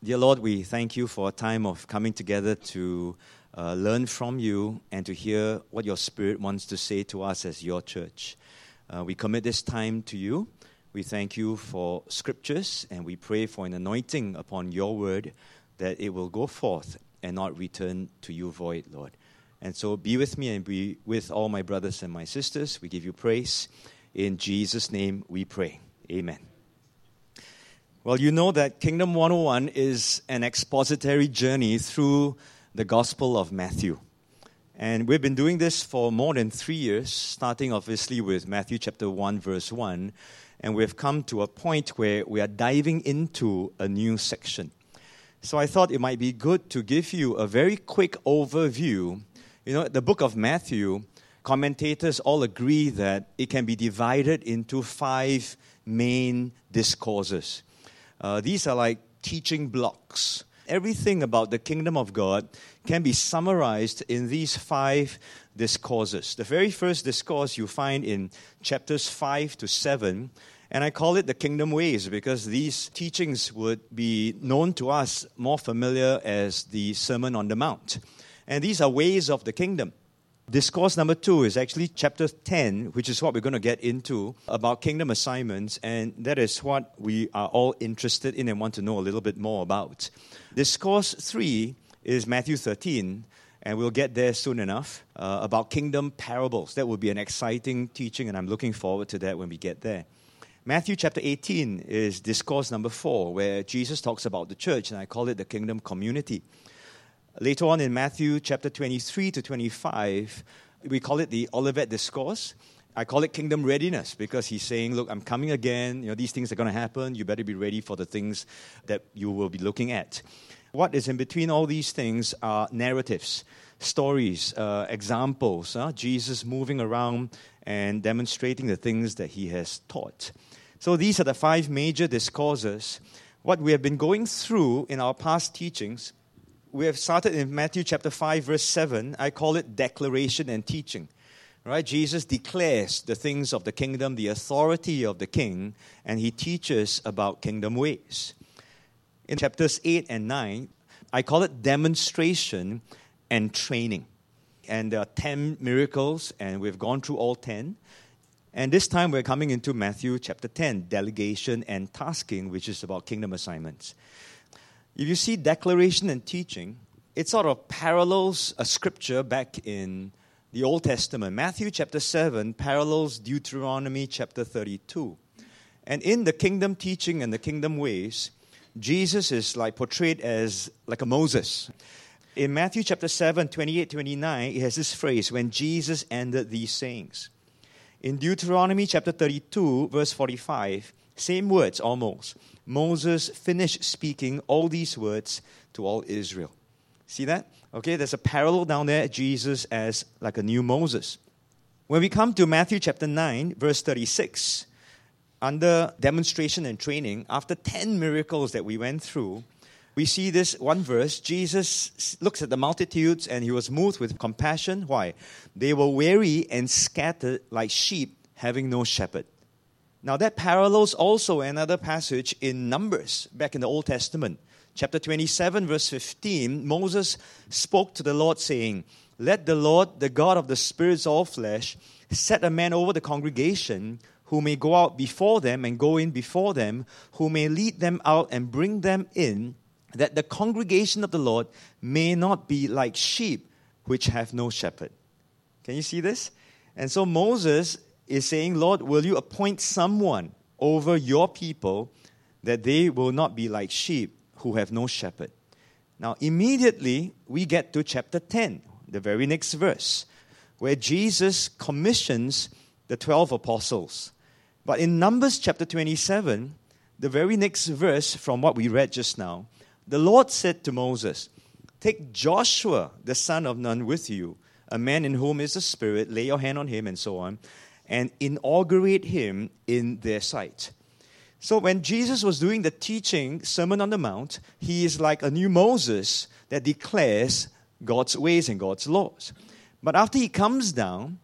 Dear Lord, we thank you for a time of coming together to uh, learn from you and to hear what your Spirit wants to say to us as your church. Uh, we commit this time to you. We thank you for scriptures and we pray for an anointing upon your word that it will go forth and not return to you void, Lord. And so be with me and be with all my brothers and my sisters. We give you praise. In Jesus' name we pray. Amen. Well, you know that Kingdom 101 is an expository journey through the Gospel of Matthew. And we've been doing this for more than three years, starting obviously with Matthew chapter 1, verse 1. And we've come to a point where we are diving into a new section. So I thought it might be good to give you a very quick overview. You know, the book of Matthew, commentators all agree that it can be divided into five main discourses. Uh, these are like teaching blocks. Everything about the kingdom of God can be summarized in these five discourses. The very first discourse you find in chapters 5 to 7, and I call it the kingdom ways because these teachings would be known to us more familiar as the Sermon on the Mount. And these are ways of the kingdom. Discourse number two is actually chapter 10, which is what we're going to get into about kingdom assignments, and that is what we are all interested in and want to know a little bit more about. Discourse three is Matthew 13, and we'll get there soon enough uh, about kingdom parables. That will be an exciting teaching, and I'm looking forward to that when we get there. Matthew chapter 18 is discourse number four, where Jesus talks about the church, and I call it the kingdom community. Later on in Matthew chapter 23 to 25, we call it the Olivet Discourse. I call it kingdom readiness because he's saying, Look, I'm coming again. You know, these things are going to happen. You better be ready for the things that you will be looking at. What is in between all these things are narratives, stories, uh, examples. Huh? Jesus moving around and demonstrating the things that he has taught. So these are the five major discourses. What we have been going through in our past teachings we have started in Matthew chapter 5, verse 7. I call it declaration and teaching. Right? Jesus declares the things of the kingdom, the authority of the king, and he teaches about kingdom ways. In chapters 8 and 9, I call it demonstration and training. And there are 10 miracles, and we've gone through all 10. And this time we're coming into Matthew chapter 10, delegation and tasking, which is about kingdom assignments. If you see declaration and teaching, it sort of parallels a scripture back in the Old Testament. Matthew chapter 7 parallels Deuteronomy chapter 32. And in the kingdom teaching and the kingdom ways, Jesus is like portrayed as like a Moses. In Matthew chapter 7, 28 29, it has this phrase when Jesus ended these sayings. In Deuteronomy chapter 32, verse 45, same words almost. Moses finished speaking all these words to all Israel. See that? Okay, there's a parallel down there, Jesus as like a new Moses. When we come to Matthew chapter 9, verse 36, under demonstration and training, after 10 miracles that we went through, we see this one verse. Jesus looks at the multitudes and he was moved with compassion. Why? They were weary and scattered like sheep having no shepherd. Now, that parallels also another passage in Numbers, back in the Old Testament. Chapter 27, verse 15, Moses spoke to the Lord, saying, Let the Lord, the God of the spirits of all flesh, set a man over the congregation who may go out before them and go in before them, who may lead them out and bring them in, that the congregation of the Lord may not be like sheep which have no shepherd. Can you see this? And so Moses is saying, Lord, will you appoint someone over your people that they will not be like sheep who have no shepherd? Now, immediately we get to chapter 10, the very next verse, where Jesus commissions the 12 apostles. But in Numbers chapter 27, the very next verse from what we read just now, the Lord said to Moses, Take Joshua, the son of Nun, with you, a man in whom is the Spirit, lay your hand on him, and so on and inaugurate him in their sight. So when Jesus was doing the teaching, Sermon on the Mount, he is like a new Moses that declares God's ways and God's laws. But after he comes down,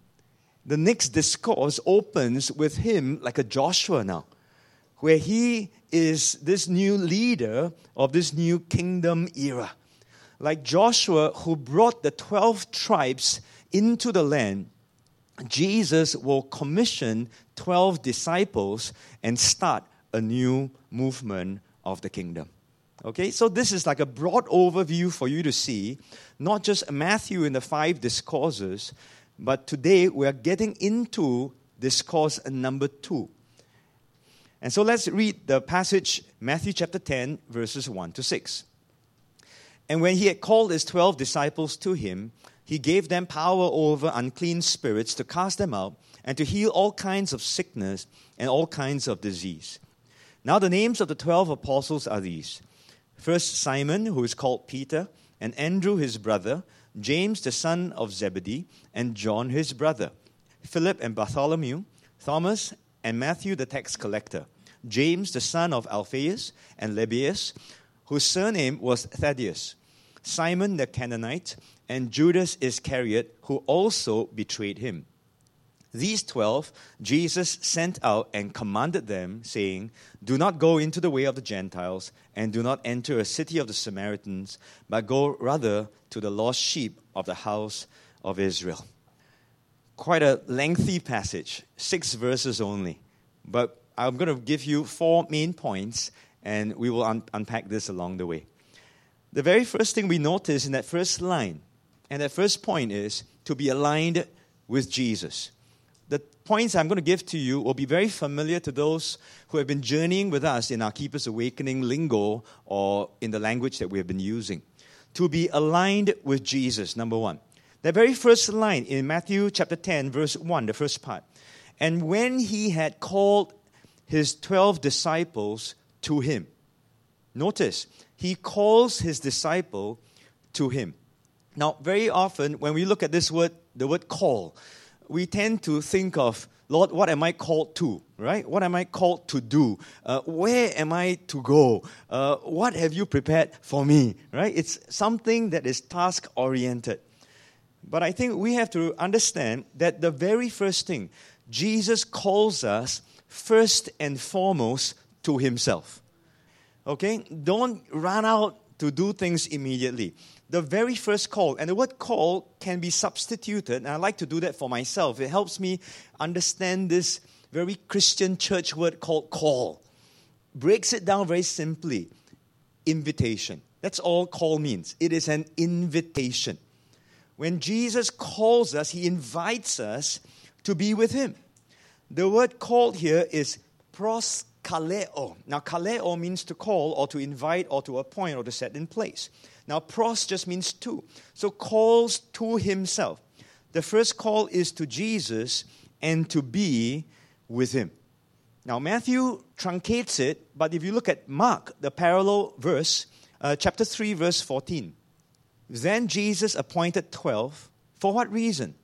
the next discourse opens with him like a Joshua now, where he is this new leader of this new kingdom era. Like Joshua, who brought the 12 tribes into the land, Jesus will commission 12 disciples and start a new movement of the kingdom. Okay, so this is like a broad overview for you to see, not just Matthew in the five discourses, but today we are getting into discourse number two. And so let's read the passage, Matthew chapter 10, verses 1 to 6. And when he had called his twelve disciples to him, he gave them power over unclean spirits to cast them out and to heal all kinds of sickness and all kinds of disease. Now, the names of the twelve apostles are these First, Simon, who is called Peter, and Andrew, his brother, James, the son of Zebedee, and John, his brother, Philip and Bartholomew, Thomas and Matthew, the tax collector, James, the son of Alphaeus, and Lebbaeus, whose surname was Thaddeus, Simon the Canaanite, and Judas Iscariot, who also betrayed him. These twelve Jesus sent out and commanded them, saying, Do not go into the way of the Gentiles, and do not enter a city of the Samaritans, but go rather to the lost sheep of the house of Israel. Quite a lengthy passage, six verses only. But I'm going to give you four main points, and we will un- unpack this along the way. The very first thing we notice in that first line, and that first point is to be aligned with Jesus. The points I'm going to give to you will be very familiar to those who have been journeying with us in our Keepers Awakening lingo or in the language that we have been using. To be aligned with Jesus, number one. The very first line in Matthew chapter 10, verse 1, the first part. And when he had called his 12 disciples to him, notice, he calls his disciple to him. Now, very often when we look at this word, the word call, we tend to think of, Lord, what am I called to? Right? What am I called to do? Uh, where am I to go? Uh, what have you prepared for me? Right? It's something that is task oriented. But I think we have to understand that the very first thing, Jesus calls us first and foremost to himself. Okay? Don't run out to do things immediately. The very first call, and the word call can be substituted, and I like to do that for myself. It helps me understand this very Christian church word called call. Breaks it down very simply invitation. That's all call means. It is an invitation. When Jesus calls us, he invites us to be with him. The word called here is proskaleo. Now, kaleo means to call or to invite or to appoint or to set in place. Now, pros just means to. So, calls to himself. The first call is to Jesus and to be with him. Now, Matthew truncates it, but if you look at Mark, the parallel verse, uh, chapter 3, verse 14, then Jesus appointed 12. For what reason?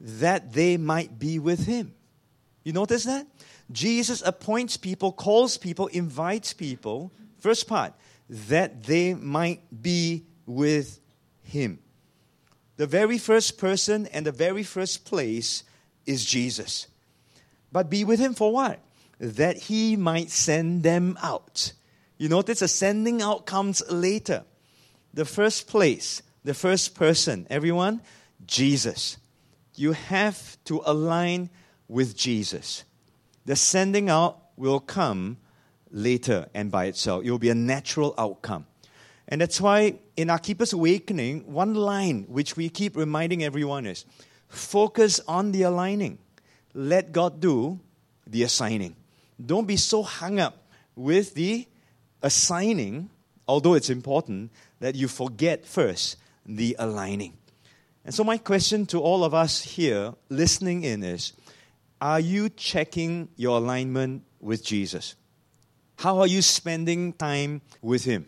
That they might be with him. You notice that? Jesus appoints people, calls people, invites people. First part, that they might be with him. The very first person and the very first place is Jesus. But be with him for what? That he might send them out. You notice the sending out comes later. The first place, the first person, everyone, Jesus. You have to align with Jesus. The sending out will come later and by itself. It will be a natural outcome. And that's why in our Keepers Awakening, one line which we keep reminding everyone is focus on the aligning. Let God do the assigning. Don't be so hung up with the assigning, although it's important, that you forget first the aligning. And so, my question to all of us here listening in is Are you checking your alignment with Jesus? How are you spending time with Him?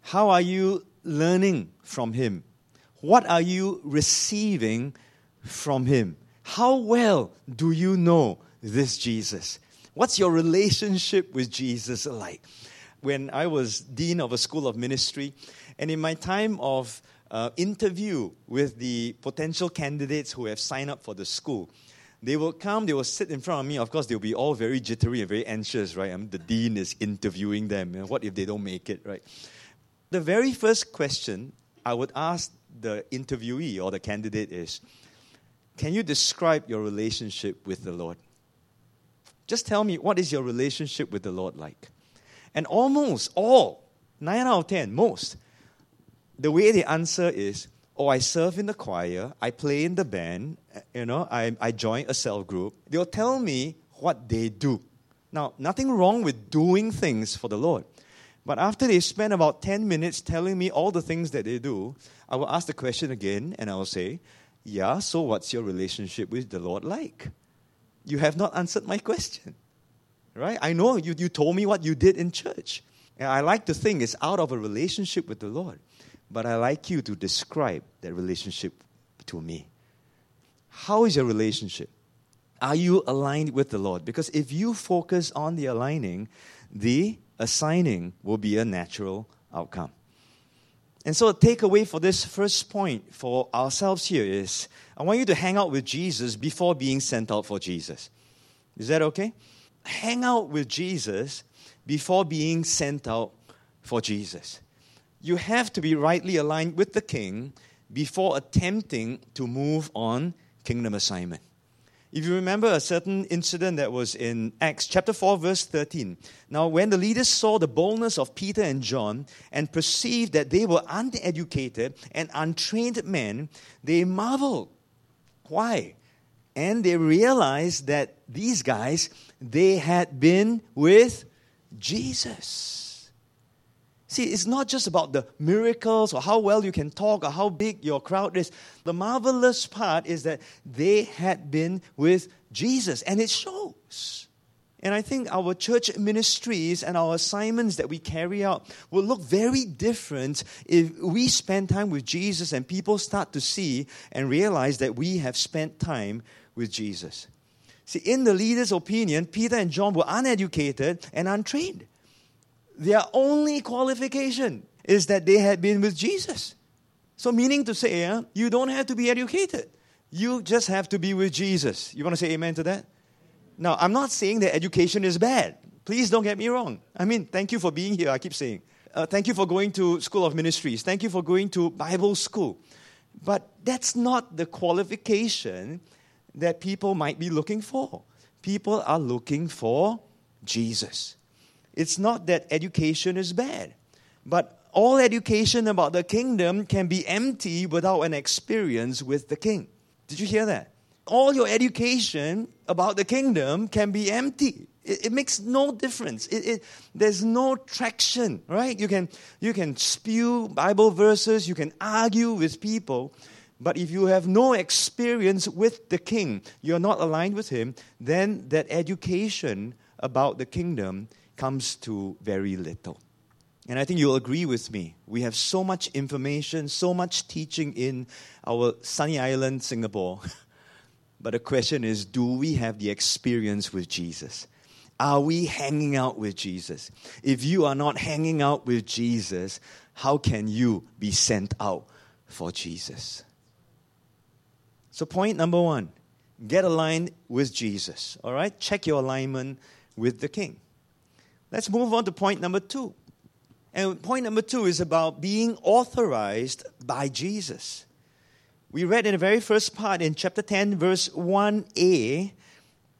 How are you learning from Him? What are you receiving from Him? How well do you know this Jesus? What's your relationship with Jesus like? When I was dean of a school of ministry, and in my time of uh, interview with the potential candidates who have signed up for the school, They will come, they will sit in front of me. Of course, they'll be all very jittery and very anxious, right? I mean, the dean is interviewing them. And what if they don't make it, right? The very first question I would ask the interviewee or the candidate is Can you describe your relationship with the Lord? Just tell me, what is your relationship with the Lord like? And almost all, 9 out of 10, most, the way they answer is, oh, I serve in the choir, I play in the band, you know, I, I join a cell group. They'll tell me what they do. Now, nothing wrong with doing things for the Lord. But after they spend about 10 minutes telling me all the things that they do, I will ask the question again and I will say, Yeah, so what's your relationship with the Lord like? You have not answered my question. Right? I know you, you told me what you did in church. And I like to think it's out of a relationship with the Lord. But I like you to describe that relationship to me. How is your relationship? Are you aligned with the Lord? Because if you focus on the aligning, the assigning will be a natural outcome. And so, a takeaway for this first point for ourselves here is I want you to hang out with Jesus before being sent out for Jesus. Is that okay? Hang out with Jesus before being sent out for Jesus you have to be rightly aligned with the king before attempting to move on kingdom assignment. If you remember a certain incident that was in Acts chapter 4, verse 13. Now, when the leaders saw the boldness of Peter and John and perceived that they were uneducated and untrained men, they marveled. Why? And they realized that these guys, they had been with Jesus. See, it's not just about the miracles or how well you can talk or how big your crowd is. The marvelous part is that they had been with Jesus, and it shows. And I think our church ministries and our assignments that we carry out will look very different if we spend time with Jesus and people start to see and realize that we have spent time with Jesus. See, in the leader's opinion, Peter and John were uneducated and untrained. Their only qualification is that they had been with Jesus. So, meaning to say, you don't have to be educated. You just have to be with Jesus. You want to say amen to that? Now, I'm not saying that education is bad. Please don't get me wrong. I mean, thank you for being here, I keep saying. Uh, thank you for going to School of Ministries. Thank you for going to Bible school. But that's not the qualification that people might be looking for. People are looking for Jesus. It's not that education is bad, but all education about the kingdom can be empty without an experience with the king. Did you hear that? All your education about the kingdom can be empty. It, it makes no difference. It, it, there's no traction, right? You can, you can spew Bible verses, you can argue with people, but if you have no experience with the king, you're not aligned with him, then that education about the kingdom comes to very little. And I think you'll agree with me. We have so much information, so much teaching in our sunny island, Singapore. but the question is do we have the experience with Jesus? Are we hanging out with Jesus? If you are not hanging out with Jesus, how can you be sent out for Jesus? So, point number one get aligned with Jesus. All right? Check your alignment with the King. Let's move on to point number two. And point number two is about being authorized by Jesus. We read in the very first part in chapter 10, verse 1a,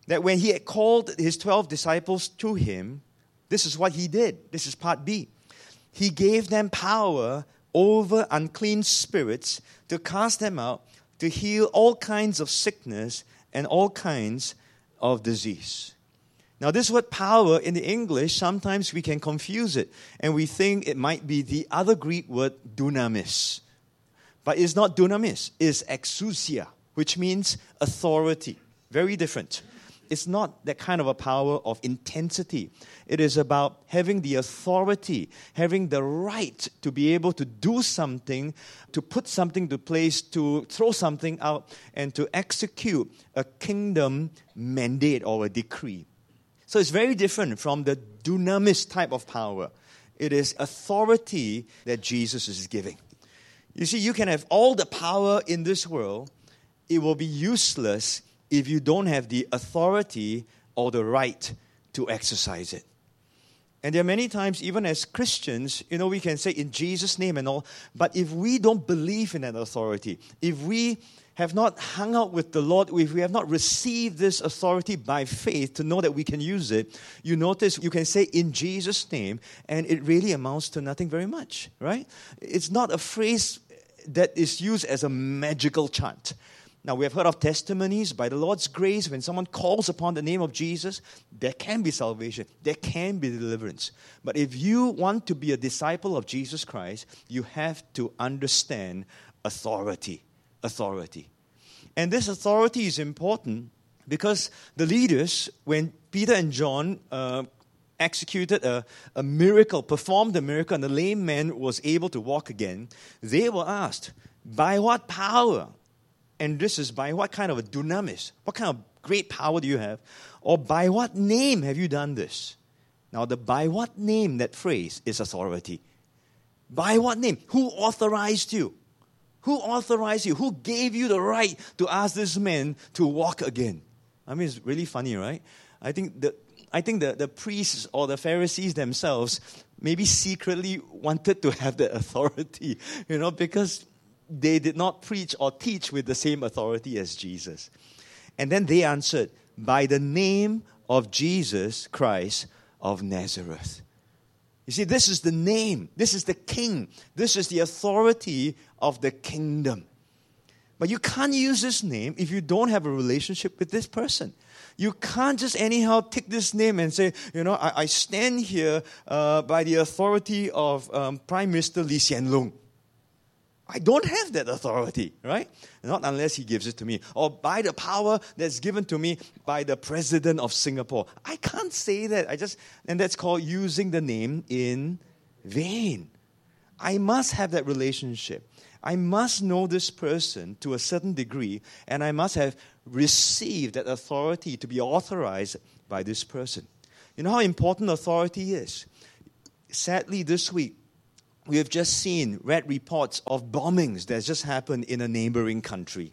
that when he had called his 12 disciples to him, this is what he did. This is part B. He gave them power over unclean spirits to cast them out, to heal all kinds of sickness and all kinds of disease. Now, this word power in the English, sometimes we can confuse it and we think it might be the other Greek word dunamis. But it's not dunamis, it's exousia, which means authority. Very different. It's not that kind of a power of intensity. It is about having the authority, having the right to be able to do something, to put something to place, to throw something out, and to execute a kingdom mandate or a decree. So it's very different from the dunamis type of power. It is authority that Jesus is giving. You see, you can have all the power in this world, it will be useless if you don't have the authority or the right to exercise it. And there are many times, even as Christians, you know, we can say in Jesus' name and all, but if we don't believe in that authority, if we have not hung out with the Lord, if we have not received this authority by faith to know that we can use it, you notice you can say in Jesus' name, and it really amounts to nothing very much, right? It's not a phrase that is used as a magical chant. Now, we have heard of testimonies by the Lord's grace when someone calls upon the name of Jesus, there can be salvation, there can be deliverance. But if you want to be a disciple of Jesus Christ, you have to understand authority authority. And this authority is important because the leaders, when Peter and John uh, executed a, a miracle, performed a miracle, and the lame man was able to walk again, they were asked, By what power? And this is by what kind of a dunamis? What kind of great power do you have? Or by what name have you done this? Now, the by what name, that phrase is authority. By what name? Who authorized you? Who authorized you? Who gave you the right to ask this man to walk again? I mean, it's really funny, right? I think the, I think the, the priests or the Pharisees themselves maybe secretly wanted to have that authority, you know, because they did not preach or teach with the same authority as Jesus. And then they answered, By the name of Jesus Christ of Nazareth. You see, this is the name, this is the king, this is the authority of the kingdom. But you can't use this name if you don't have a relationship with this person. You can't just anyhow take this name and say, you know, I, I stand here uh, by the authority of um, Prime Minister Lee Hsien Loong. I don't have that authority, right? Not unless he gives it to me. Or by the power that's given to me by the president of Singapore. I can't say that. I just, and that's called using the name in vain. I must have that relationship. I must know this person to a certain degree, and I must have received that authority to be authorized by this person. You know how important authority is? Sadly, this week, we have just seen, read reports of bombings that just happened in a neighboring country.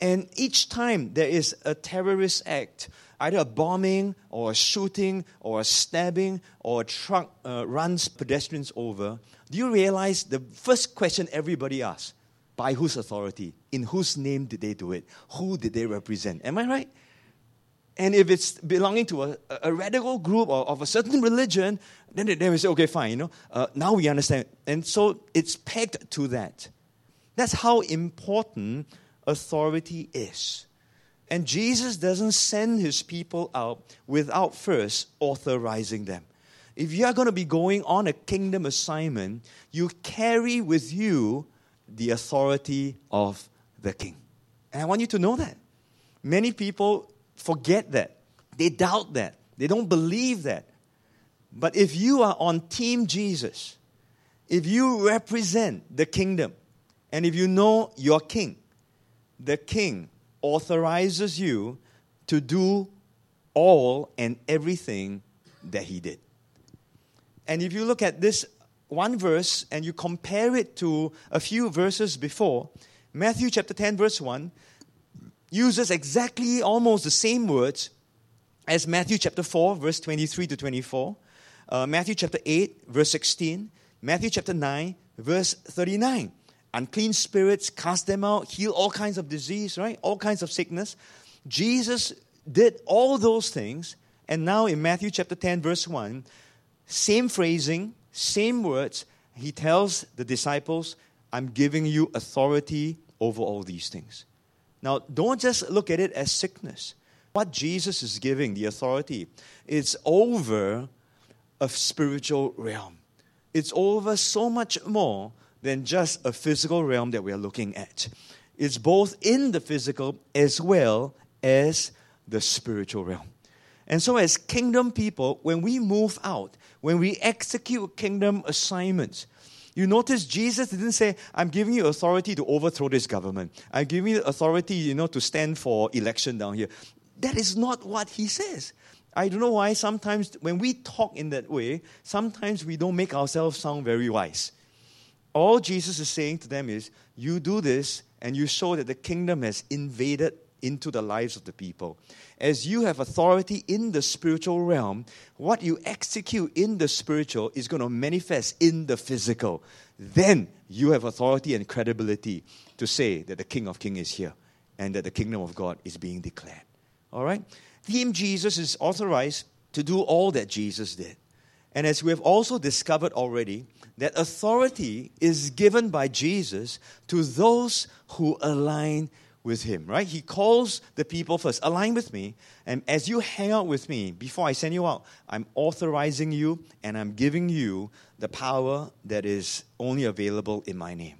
And each time there is a terrorist act, either a bombing or a shooting or a stabbing or a truck uh, runs pedestrians over, do you realize the first question everybody asks? By whose authority? In whose name did they do it? Who did they represent? Am I right? And if it's belonging to a, a radical group or of a certain religion, then, then we say, okay, fine, you know, uh, now we understand. And so it's pegged to that. That's how important authority is. And Jesus doesn't send his people out without first authorizing them. If you are going to be going on a kingdom assignment, you carry with you the authority of the king. And I want you to know that. Many people forget that. They doubt that. They don't believe that. But if you are on Team Jesus, if you represent the kingdom, and if you know your king, the king authorizes you to do all and everything that he did. And if you look at this one verse and you compare it to a few verses before, Matthew chapter 10, verse 1 uses exactly almost the same words as Matthew chapter 4, verse 23 to 24 uh, Matthew chapter 8, verse 16, Matthew chapter 9, verse 39. Unclean spirits, cast them out, heal all kinds of disease, right? All kinds of sickness. Jesus did all those things. And now in Matthew chapter 10, verse 1, same phrasing, same words, he tells the disciples, I'm giving you authority over all these things. Now, don't just look at it as sickness. What Jesus is giving, the authority, is over a spiritual realm. It's over so much more than just a physical realm that we are looking at. It's both in the physical as well as the spiritual realm. And so, as kingdom people, when we move out, when we execute kingdom assignments, you notice Jesus didn't say, I'm giving you authority to overthrow this government. I'm giving you authority, you know, to stand for election down here. That is not what he says. I don't know why sometimes when we talk in that way, sometimes we don't make ourselves sound very wise. All Jesus is saying to them is, You do this and you show that the kingdom has invaded into the lives of the people. As you have authority in the spiritual realm, what you execute in the spiritual is going to manifest in the physical. Then you have authority and credibility to say that the King of Kings is here and that the kingdom of God is being declared. All right? Team Jesus is authorized to do all that Jesus did. And as we have also discovered already, that authority is given by Jesus to those who align with him, right? He calls the people first, align with me, and as you hang out with me, before I send you out, I'm authorizing you and I'm giving you the power that is only available in my name.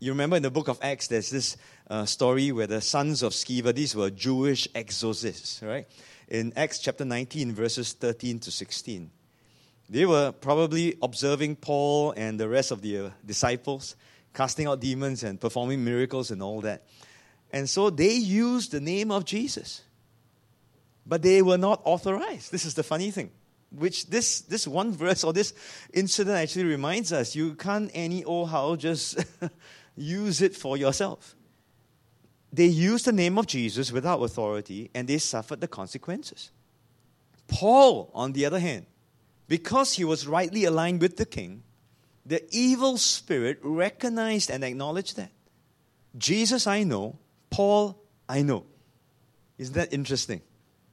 You remember in the book of Acts, there's this uh, story where the sons of Sceva, these were Jewish exorcists, right? In Acts chapter 19, verses 13 to 16. They were probably observing Paul and the rest of the uh, disciples, casting out demons and performing miracles and all that. And so they used the name of Jesus. But they were not authorized. This is the funny thing. Which this, this one verse or this incident actually reminds us you can't any old how just use it for yourself. They used the name of Jesus without authority and they suffered the consequences. Paul, on the other hand, because he was rightly aligned with the king, the evil spirit recognized and acknowledged that. Jesus, I know. Paul, I know. Isn't that interesting?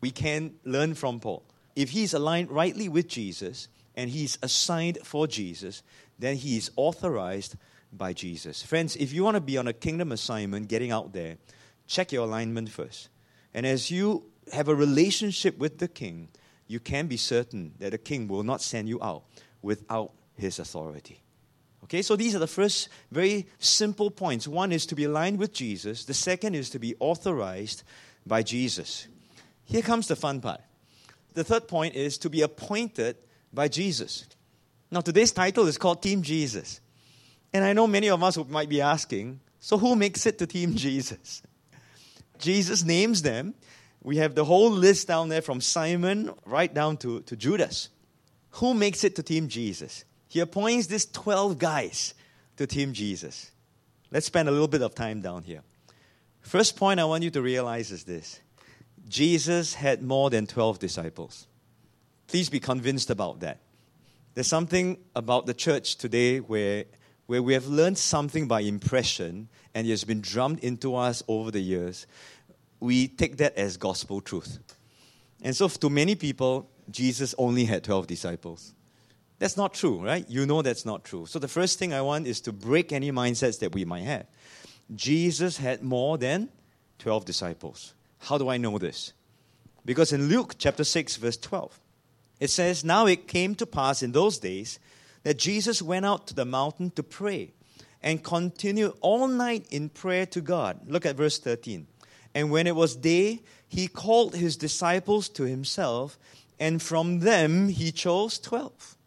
We can learn from Paul. If he's aligned rightly with Jesus and he's assigned for Jesus, then he is authorized by Jesus. Friends, if you want to be on a kingdom assignment, getting out there, check your alignment first. And as you have a relationship with the king, you can be certain that the king will not send you out without his authority. Okay, so these are the first very simple points. One is to be aligned with Jesus, the second is to be authorized by Jesus. Here comes the fun part. The third point is to be appointed by Jesus. Now, today's title is called Team Jesus. And I know many of us might be asking, so who makes it to Team Jesus? Jesus names them, we have the whole list down there from Simon right down to, to Judas. Who makes it to Team Jesus? He appoints these 12 guys to Team Jesus. Let's spend a little bit of time down here. First point I want you to realize is this Jesus had more than 12 disciples. Please be convinced about that. There's something about the church today where, where we have learned something by impression and it has been drummed into us over the years we take that as gospel truth. And so, to many people, Jesus only had 12 disciples. That's not true, right? You know that's not true. So, the first thing I want is to break any mindsets that we might have. Jesus had more than 12 disciples. How do I know this? Because in Luke chapter 6, verse 12, it says, Now it came to pass in those days that Jesus went out to the mountain to pray and continued all night in prayer to God. Look at verse 13. And when it was day, he called his disciples to himself, and from them he chose 12.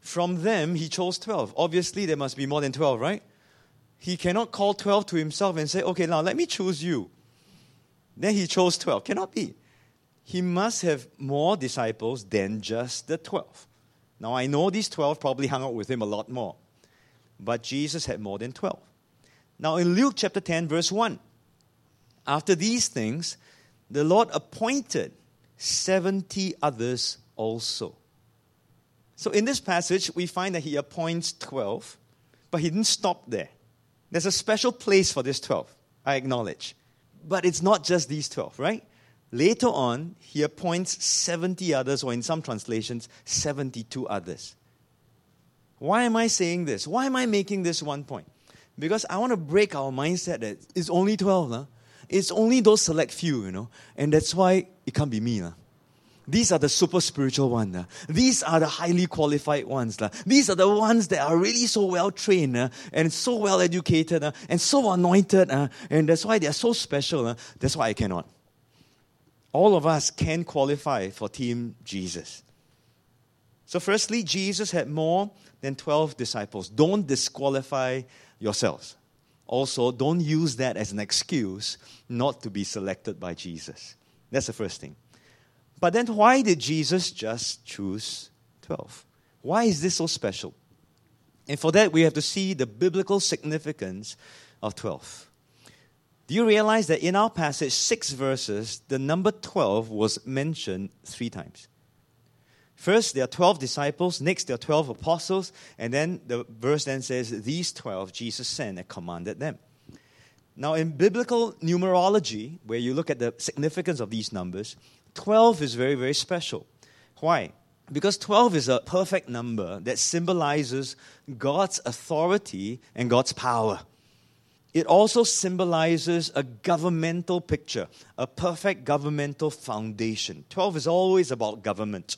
From them he chose 12. Obviously, there must be more than 12, right? He cannot call 12 to himself and say, okay, now let me choose you. Then he chose 12. Cannot be. He must have more disciples than just the 12. Now, I know these 12 probably hung out with him a lot more, but Jesus had more than 12. Now, in Luke chapter 10, verse 1, after these things, the Lord appointed 70 others also. So in this passage, we find that he appoints 12, but he didn't stop there. There's a special place for this 12, I acknowledge. But it's not just these 12, right? Later on, he appoints 70 others, or in some translations, 72 others. Why am I saying this? Why am I making this one point? Because I want to break our mindset that it's only 12. Huh? It's only those select few, you know, and that's why it can't be me. Lah. These are the super spiritual ones. These are the highly qualified ones. These are the ones that are really so well trained uh, and so well educated uh, and so anointed. Uh, and that's why they are so special. Uh. That's why I cannot. All of us can qualify for Team Jesus. So, firstly, Jesus had more than 12 disciples. Don't disqualify yourselves. Also, don't use that as an excuse not to be selected by Jesus. That's the first thing. But then, why did Jesus just choose 12? Why is this so special? And for that, we have to see the biblical significance of 12. Do you realize that in our passage, six verses, the number 12 was mentioned three times? First, there are 12 disciples. Next, there are 12 apostles. And then the verse then says, These 12 Jesus sent and commanded them. Now, in biblical numerology, where you look at the significance of these numbers, 12 is very, very special. Why? Because 12 is a perfect number that symbolizes God's authority and God's power. It also symbolizes a governmental picture, a perfect governmental foundation. 12 is always about government.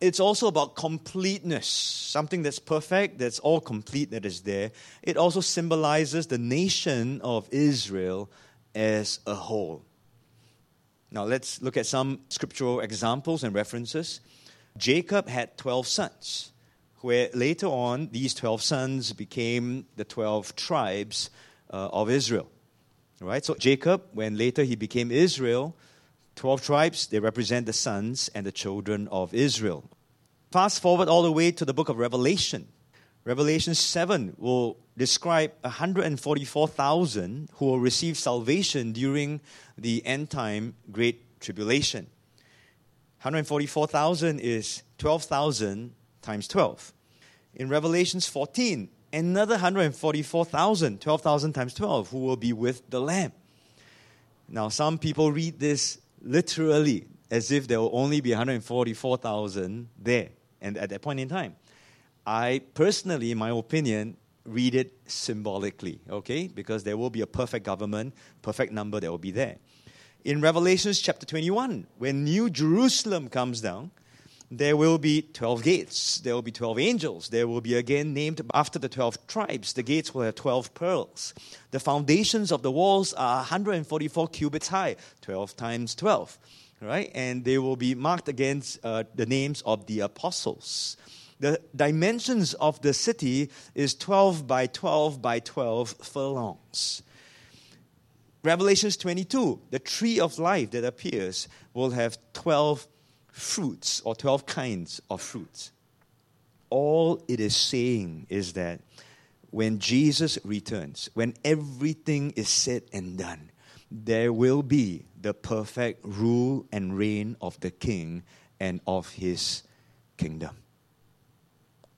It's also about completeness, something that's perfect, that's all complete, that is there. It also symbolizes the nation of Israel as a whole. Now, let's look at some scriptural examples and references. Jacob had 12 sons, where later on these 12 sons became the 12 tribes uh, of Israel. Right? So Jacob, when later he became Israel, 12 tribes, they represent the sons and the children of Israel. Fast forward all the way to the book of Revelation. Revelation 7 will describe 144,000 who will receive salvation during the end time great tribulation. 144,000 is 12,000 times 12. In Revelations 14, another 144,000, 12,000 times 12, who will be with the Lamb. Now, some people read this literally as if there will only be 144,000 there and at that point in time. I personally, in my opinion, read it symbolically, okay? Because there will be a perfect government, perfect number that will be there. In Revelations chapter 21, when New Jerusalem comes down, there will be 12 gates. There will be 12 angels. There will be again named after the 12 tribes. The gates will have 12 pearls. The foundations of the walls are 144 cubits high, 12 times 12. Right? And they will be marked against uh, the names of the apostles. The dimensions of the city is 12 by 12 by 12 furlongs. Revelations 22, the tree of life that appears will have 12 fruits or 12 kinds of fruits. All it is saying is that when Jesus returns, when everything is said and done, there will be the perfect rule and reign of the king and of his kingdom.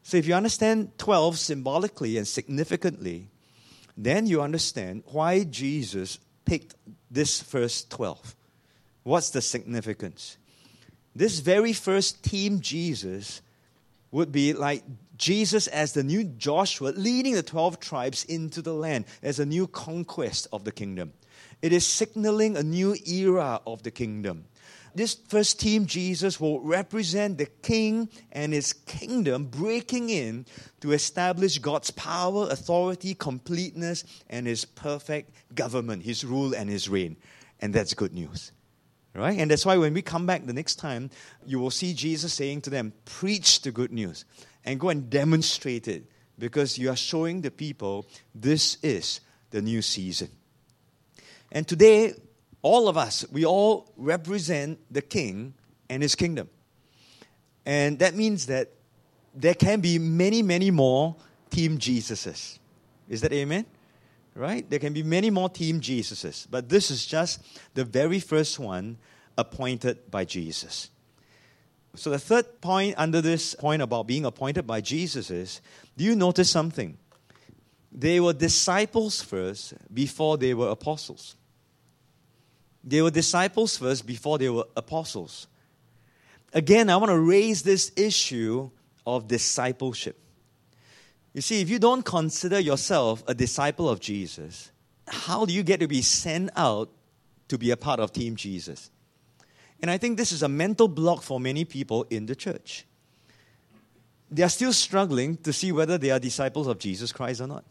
So, if you understand 12 symbolically and significantly, then you understand why Jesus picked this first 12. What's the significance? This very first team Jesus would be like Jesus as the new Joshua leading the 12 tribes into the land as a new conquest of the kingdom. It is signaling a new era of the kingdom. This first team, Jesus, will represent the king and his kingdom breaking in to establish God's power, authority, completeness, and his perfect government, his rule and his reign. And that's good news. Right? And that's why when we come back the next time, you will see Jesus saying to them, Preach the good news and go and demonstrate it because you are showing the people this is the new season. And today, all of us, we all represent the king and his kingdom. And that means that there can be many, many more Team Jesuses. Is that amen? Right? There can be many more Team Jesuses, but this is just the very first one appointed by Jesus. So, the third point under this point about being appointed by Jesus is do you notice something? They were disciples first before they were apostles. They were disciples first before they were apostles. Again, I want to raise this issue of discipleship. You see, if you don't consider yourself a disciple of Jesus, how do you get to be sent out to be a part of Team Jesus? And I think this is a mental block for many people in the church. They are still struggling to see whether they are disciples of Jesus Christ or not.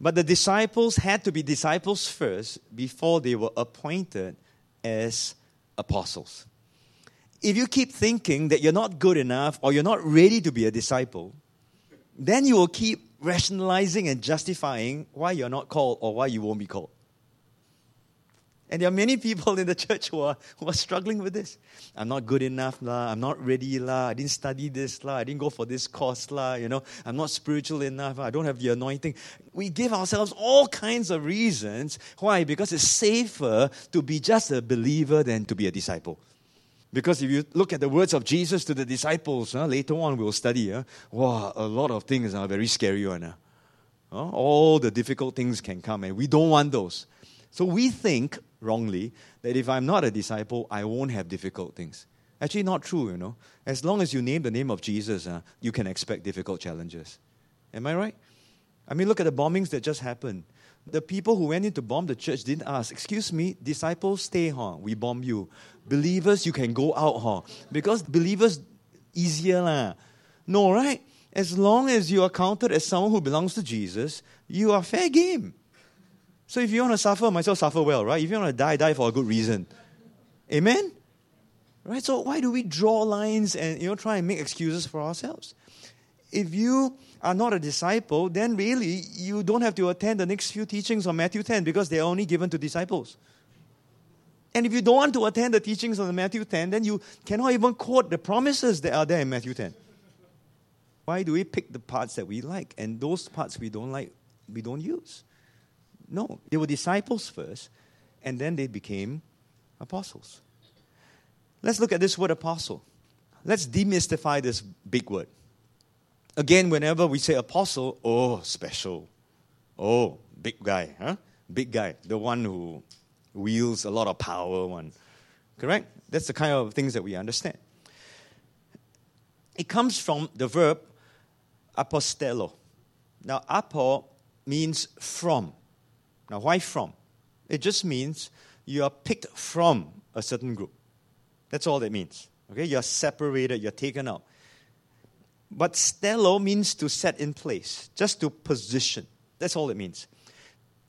But the disciples had to be disciples first before they were appointed as apostles. If you keep thinking that you're not good enough or you're not ready to be a disciple, then you will keep rationalizing and justifying why you're not called or why you won't be called. And there are many people in the church who are, who are struggling with this. I'm not good enough, lah. I'm not ready, lah. I didn't study this, lah. I didn't go for this course, lah. You know, I'm not spiritual enough. I don't have the anointing. We give ourselves all kinds of reasons. Why? Because it's safer to be just a believer than to be a disciple. Because if you look at the words of Jesus to the disciples, huh, later on we'll study, huh, wow, a lot of things are very scary. Huh? All the difficult things can come, and we don't want those. So we think wrongly that if I'm not a disciple, I won't have difficult things. Actually, not true, you know. As long as you name the name of Jesus, uh, you can expect difficult challenges. Am I right? I mean, look at the bombings that just happened. The people who went in to bomb the church didn't ask, Excuse me, disciples, stay, huh? We bomb you. Believers, you can go out, huh? Because believers, easier, lah. No, right? As long as you are counted as someone who belongs to Jesus, you are fair game. So if you want to suffer, as suffer well, right? If you want to die, die for a good reason. Amen? Right? So why do we draw lines and you know try and make excuses for ourselves? If you are not a disciple, then really you don't have to attend the next few teachings on Matthew 10 because they're only given to disciples. And if you don't want to attend the teachings on Matthew 10, then you cannot even quote the promises that are there in Matthew 10. Why do we pick the parts that we like and those parts we don't like, we don't use? No, they were disciples first, and then they became apostles. Let's look at this word apostle. Let's demystify this big word. Again, whenever we say apostle, oh, special. Oh, big guy, huh? Big guy, the one who wields a lot of power one. Correct? That's the kind of things that we understand. It comes from the verb apostello. Now, apo means from. Now, why from? It just means you are picked from a certain group. That's all that means. Okay, you're separated, you're taken out. But stello means to set in place, just to position. That's all it means.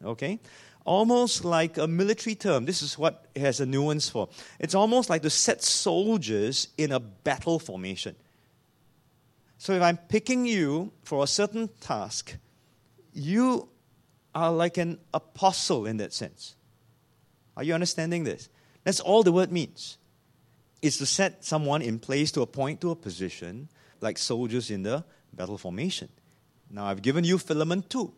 Okay? Almost like a military term. This is what it has a nuance for. It's almost like to set soldiers in a battle formation. So if I'm picking you for a certain task, you are like an apostle in that sense. Are you understanding this? That's all the word means. It's to set someone in place to appoint to a position, like soldiers in the battle formation. Now, I've given you Philemon 2,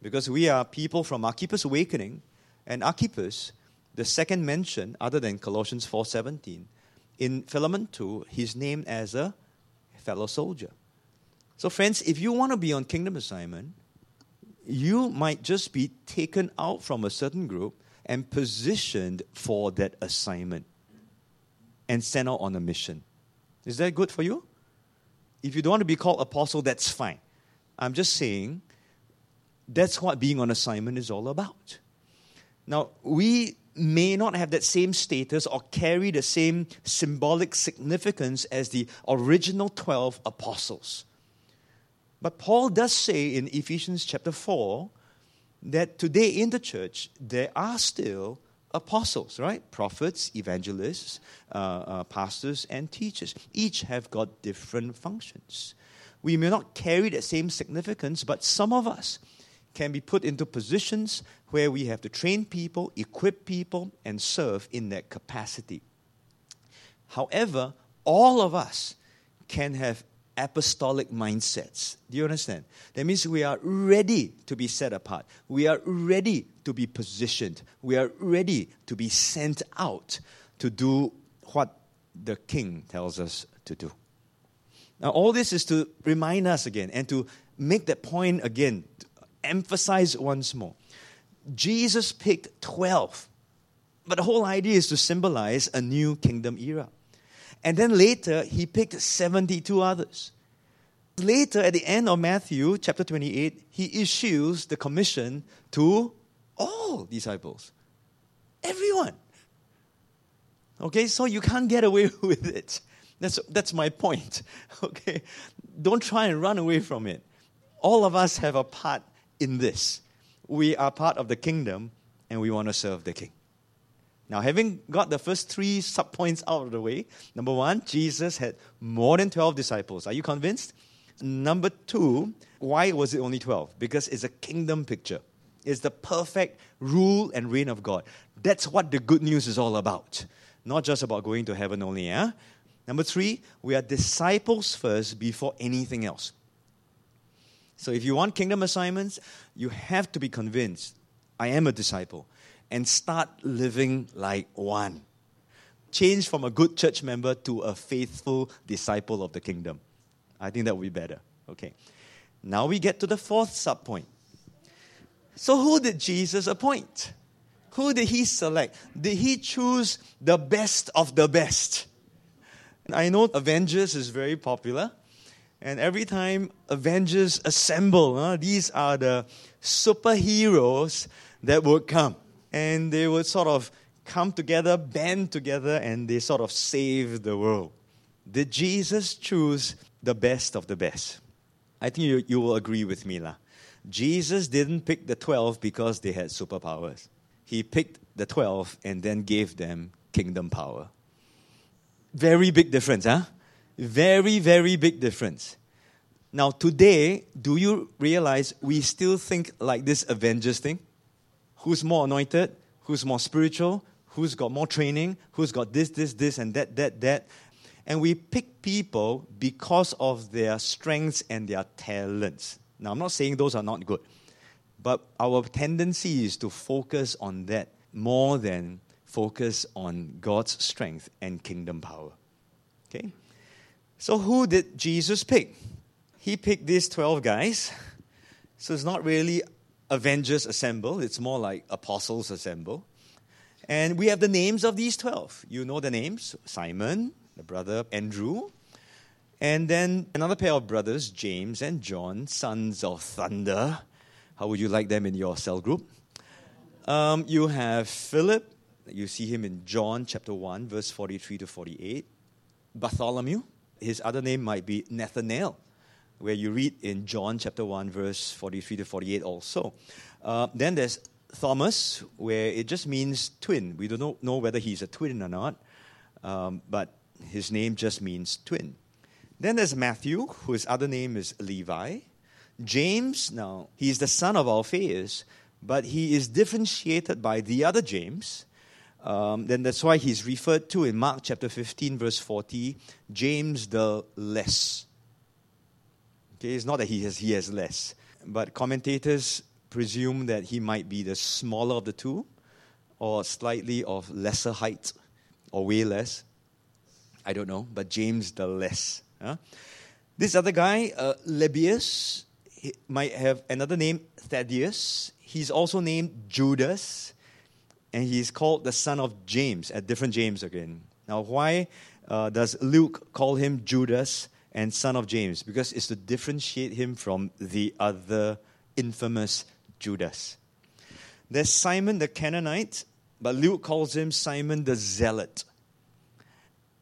because we are people from Archippus Awakening, and Archippus, the second mention, other than Colossians 4.17, in Philemon 2, he's named as a fellow soldier. So, friends, if you want to be on kingdom assignment, you might just be taken out from a certain group and positioned for that assignment and sent out on a mission. Is that good for you? If you don't want to be called apostle, that's fine. I'm just saying that's what being on assignment is all about. Now, we may not have that same status or carry the same symbolic significance as the original 12 apostles. But Paul does say in Ephesians chapter 4 that today in the church there are still apostles, right? Prophets, evangelists, uh, uh, pastors, and teachers. Each have got different functions. We may not carry the same significance, but some of us can be put into positions where we have to train people, equip people, and serve in that capacity. However, all of us can have apostolic mindsets. Do you understand? That means we are ready to be set apart. We are ready to be positioned. We are ready to be sent out to do what the king tells us to do. Now, all this is to remind us again and to make that point again, emphasize once more. Jesus picked 12, but the whole idea is to symbolize a new kingdom era. And then later, he picked 72 others. Later, at the end of Matthew chapter 28, he issues the commission to all disciples. Everyone. Okay, so you can't get away with it. That's, that's my point. Okay, don't try and run away from it. All of us have a part in this. We are part of the kingdom and we want to serve the king. Now, having got the first three subpoints out of the way, number one, Jesus had more than 12 disciples. Are you convinced? Number two, why was it only 12? Because it's a kingdom picture. it's the perfect rule and reign of God. That's what the good news is all about. Not just about going to heaven only, yeah? Number three, we are disciples first before anything else. So if you want kingdom assignments, you have to be convinced I am a disciple and start living like one. Change from a good church member to a faithful disciple of the kingdom. I think that would be better. Okay. Now we get to the fourth sub point. So, who did Jesus appoint? Who did he select? Did he choose the best of the best? I know Avengers is very popular. And every time Avengers assemble, uh, these are the superheroes that would come. And they would sort of come together, band together, and they sort of save the world. Did Jesus choose the best of the best? I think you, you will agree with me. Lah. Jesus didn't pick the 12 because they had superpowers. He picked the 12 and then gave them kingdom power. Very big difference, huh? Very, very big difference. Now, today, do you realize we still think like this Avengers thing? Who's more anointed? Who's more spiritual? Who's got more training? Who's got this, this, this, and that, that, that? And we pick people because of their strengths and their talents. Now, I'm not saying those are not good, but our tendency is to focus on that more than focus on God's strength and kingdom power. Okay? So, who did Jesus pick? He picked these 12 guys. So, it's not really Avengers assemble, it's more like apostles assemble. And we have the names of these 12. You know the names Simon, the brother Andrew, and then another pair of brothers, James and John, sons of thunder. How would you like them in your cell group? Um, you have Philip, you see him in John chapter 1, verse 43 to 48. Bartholomew, his other name might be Nathanael, where you read in John chapter 1, verse 43 to 48 also. Uh, then there's Thomas, where it just means twin. We don't know whether he's a twin or not, um, but his name just means twin. Then there's Matthew, whose other name is Levi. James, now, he's the son of Alphaeus, but he is differentiated by the other James um, then that's why he's referred to in Mark chapter 15, verse 40, James the less. Okay, it's not that he has, he has less, but commentators presume that he might be the smaller of the two, or slightly of lesser height, or way less. I don't know, but James the less. Huh? This other guy, uh, Lebbaeus, might have another name, Thaddeus. He's also named Judas and he's called the son of James, a different James again. Now, why uh, does Luke call him Judas and son of James? Because it's to differentiate him from the other infamous Judas. There's Simon the Canaanite, but Luke calls him Simon the Zealot.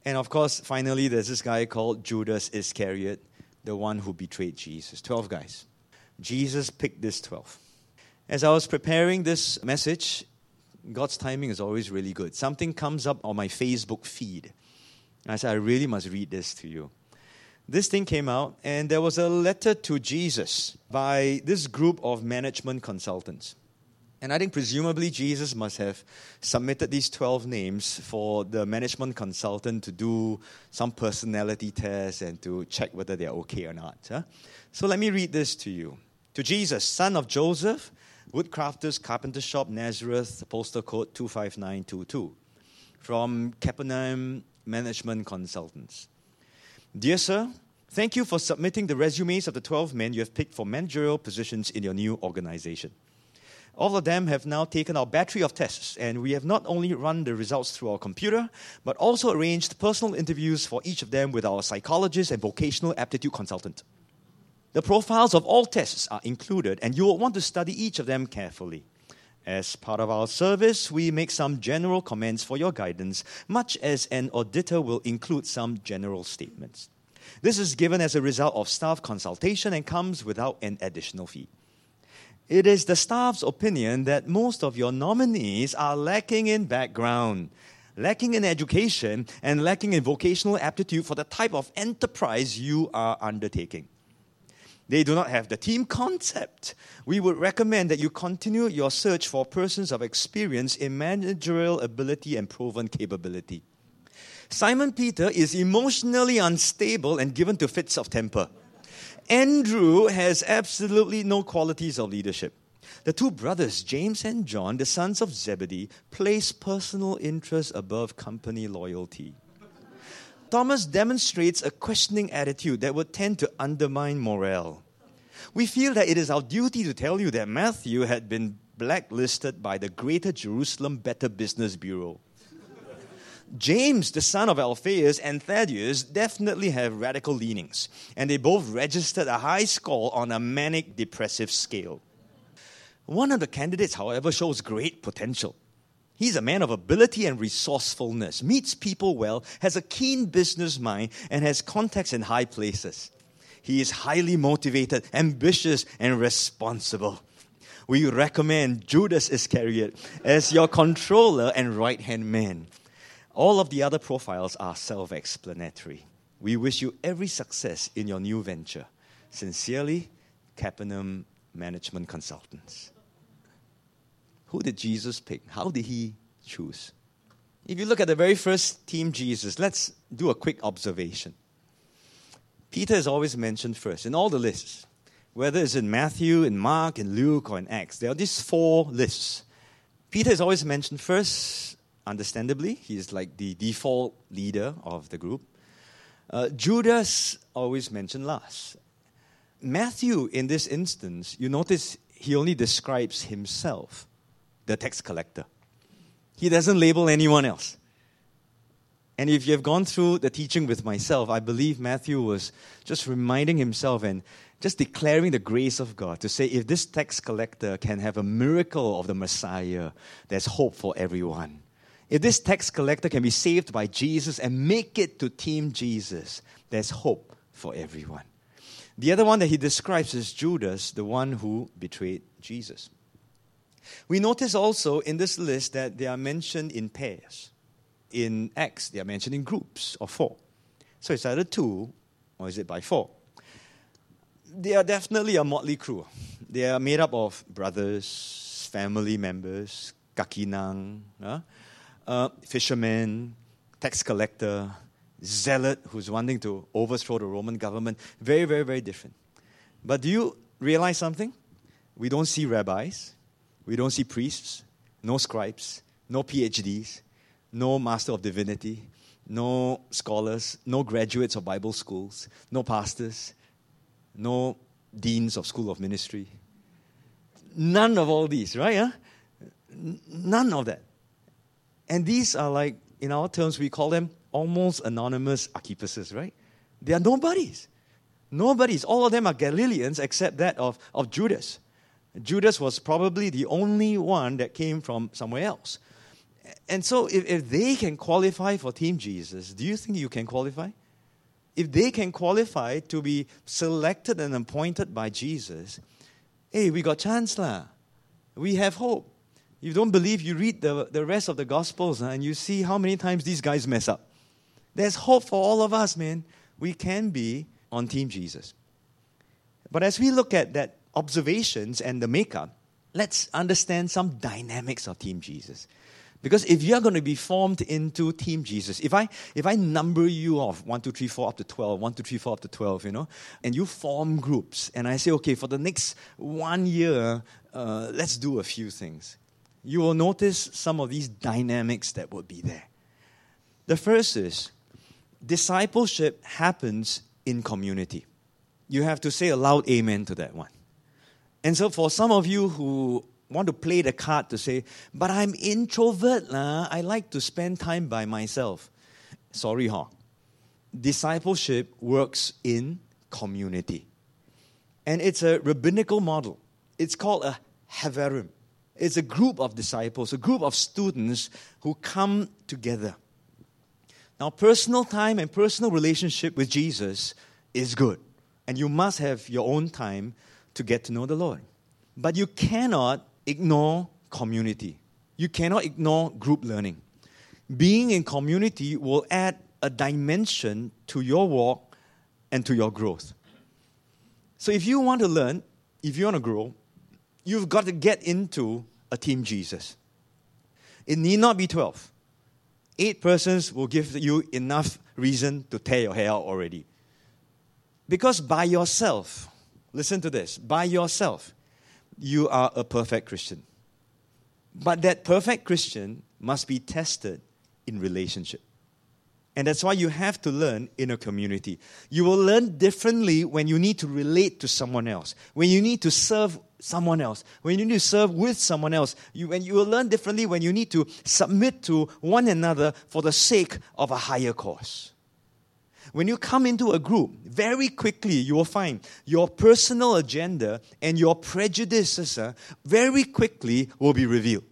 And of course, finally, there's this guy called Judas Iscariot, the one who betrayed Jesus. 12 guys. Jesus picked this 12. As I was preparing this message, God's timing is always really good. Something comes up on my Facebook feed. And I said, I really must read this to you. This thing came out, and there was a letter to Jesus by this group of management consultants. And I think presumably Jesus must have submitted these 12 names for the management consultant to do some personality tests and to check whether they're okay or not. Huh? So let me read this to you. To Jesus, son of Joseph, Woodcrafters Carpenter Shop, Nazareth, postal code 25922. From Capernaum Management Consultants. Dear Sir, thank you for submitting the resumes of the 12 men you have picked for managerial positions in your new organization. All of them have now taken our battery of tests, and we have not only run the results through our computer, but also arranged personal interviews for each of them with our psychologist and vocational aptitude consultant. The profiles of all tests are included, and you will want to study each of them carefully. As part of our service, we make some general comments for your guidance, much as an auditor will include some general statements. This is given as a result of staff consultation and comes without an additional fee. It is the staff's opinion that most of your nominees are lacking in background, lacking in education, and lacking in vocational aptitude for the type of enterprise you are undertaking. They do not have the team concept. We would recommend that you continue your search for persons of experience in managerial ability and proven capability. Simon Peter is emotionally unstable and given to fits of temper. Andrew has absolutely no qualities of leadership. The two brothers, James and John, the sons of Zebedee, place personal interest above company loyalty. Thomas demonstrates a questioning attitude that would tend to undermine morale. We feel that it is our duty to tell you that Matthew had been blacklisted by the Greater Jerusalem Better Business Bureau. James, the son of Alphaeus, and Thaddeus definitely have radical leanings, and they both registered a high score on a manic depressive scale. One of the candidates, however, shows great potential. He's a man of ability and resourcefulness, meets people well, has a keen business mind, and has contacts in high places. He is highly motivated, ambitious, and responsible. We recommend Judas Iscariot as your controller and right hand man. All of the other profiles are self explanatory. We wish you every success in your new venture. Sincerely, Capernaum Management Consultants. Who did Jesus pick? How did he choose? If you look at the very first team Jesus, let's do a quick observation. Peter is always mentioned first in all the lists, whether it's in Matthew, in Mark, in Luke, or in Acts. There are these four lists. Peter is always mentioned first, understandably. He's like the default leader of the group. Uh, Judas always mentioned last. Matthew, in this instance, you notice he only describes himself, the tax collector. He doesn't label anyone else. And if you have gone through the teaching with myself, I believe Matthew was just reminding himself and just declaring the grace of God to say, if this tax collector can have a miracle of the Messiah, there's hope for everyone. If this tax collector can be saved by Jesus and make it to Team Jesus, there's hope for everyone. The other one that he describes is Judas, the one who betrayed Jesus. We notice also in this list that they are mentioned in pairs. In Acts, they are mentioned in groups of four. So it's either two or is it by four? They are definitely a motley crew. They are made up of brothers, family members, kakinang, uh, uh, fishermen, tax collector, zealot who's wanting to overthrow the Roman government. Very, very, very different. But do you realize something? We don't see rabbis, we don't see priests, no scribes, no PhDs, no master of divinity, no scholars, no graduates of Bible schools, no pastors, no deans of school of ministry. None of all these, right? Huh? None of that. And these are like, in our terms, we call them almost anonymous Archippuses, right? They are nobodies. Nobodies. All of them are Galileans except that of, of Judas. Judas was probably the only one that came from somewhere else. And so, if, if they can qualify for Team Jesus, do you think you can qualify? If they can qualify to be selected and appointed by Jesus, hey, we got chance lah. We have hope you don't believe, you read the, the rest of the Gospels and you see how many times these guys mess up. There's hope for all of us, man. We can be on Team Jesus. But as we look at that observations and the makeup, let's understand some dynamics of Team Jesus. Because if you're going to be formed into Team Jesus, if I if I number you off one, two, three, four up to 12, one, two, three, four up to 12, you know, and you form groups, and I say, okay, for the next one year, uh, let's do a few things you will notice some of these dynamics that would be there. The first is discipleship happens in community. You have to say a loud amen to that one. And so, for some of you who want to play the card to say, but I'm introvert, lah. I like to spend time by myself. Sorry, huh? Discipleship works in community. And it's a rabbinical model. It's called a Haverim. It's a group of disciples, a group of students who come together. Now, personal time and personal relationship with Jesus is good. And you must have your own time to get to know the Lord. But you cannot ignore community. You cannot ignore group learning. Being in community will add a dimension to your walk and to your growth. So if you want to learn, if you want to grow, you've got to get into a team Jesus. It need not be 12. Eight persons will give you enough reason to tear your hair out already. Because by yourself, listen to this, by yourself, you are a perfect Christian. But that perfect Christian must be tested in relationship. And that's why you have to learn in a community. You will learn differently when you need to relate to someone else, when you need to serve someone else, when you need to serve with someone else. You, when you will learn differently when you need to submit to one another for the sake of a higher cause. When you come into a group, very quickly you will find your personal agenda and your prejudices uh, very quickly will be revealed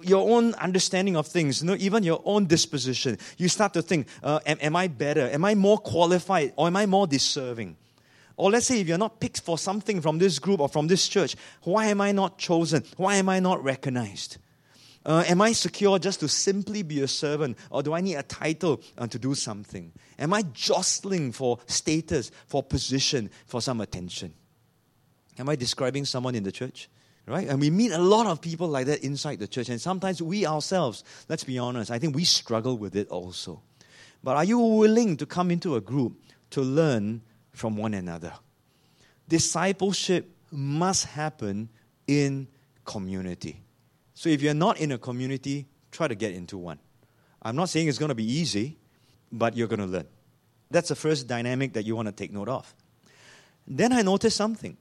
your own understanding of things, you know, even your own disposition. You start to think, uh, am, am I better? Am I more qualified? Or am I more deserving? Or let's say if you're not picked for something from this group or from this church, why am I not chosen? Why am I not recognized? Uh, am I secure just to simply be a servant, or do I need a title uh, to do something? Am I jostling for status, for position, for some attention? Am I describing someone in the church? right? And we meet a lot of people like that inside the church. And sometimes we ourselves, let's be honest, I think we struggle with it also. But are you willing to come into a group to learn from one another? Discipleship must happen in community. So if you're not in a community, try to get into one. I'm not saying it's going to be easy, but you're going to learn. That's the first dynamic that you want to take note of. Then I noticed something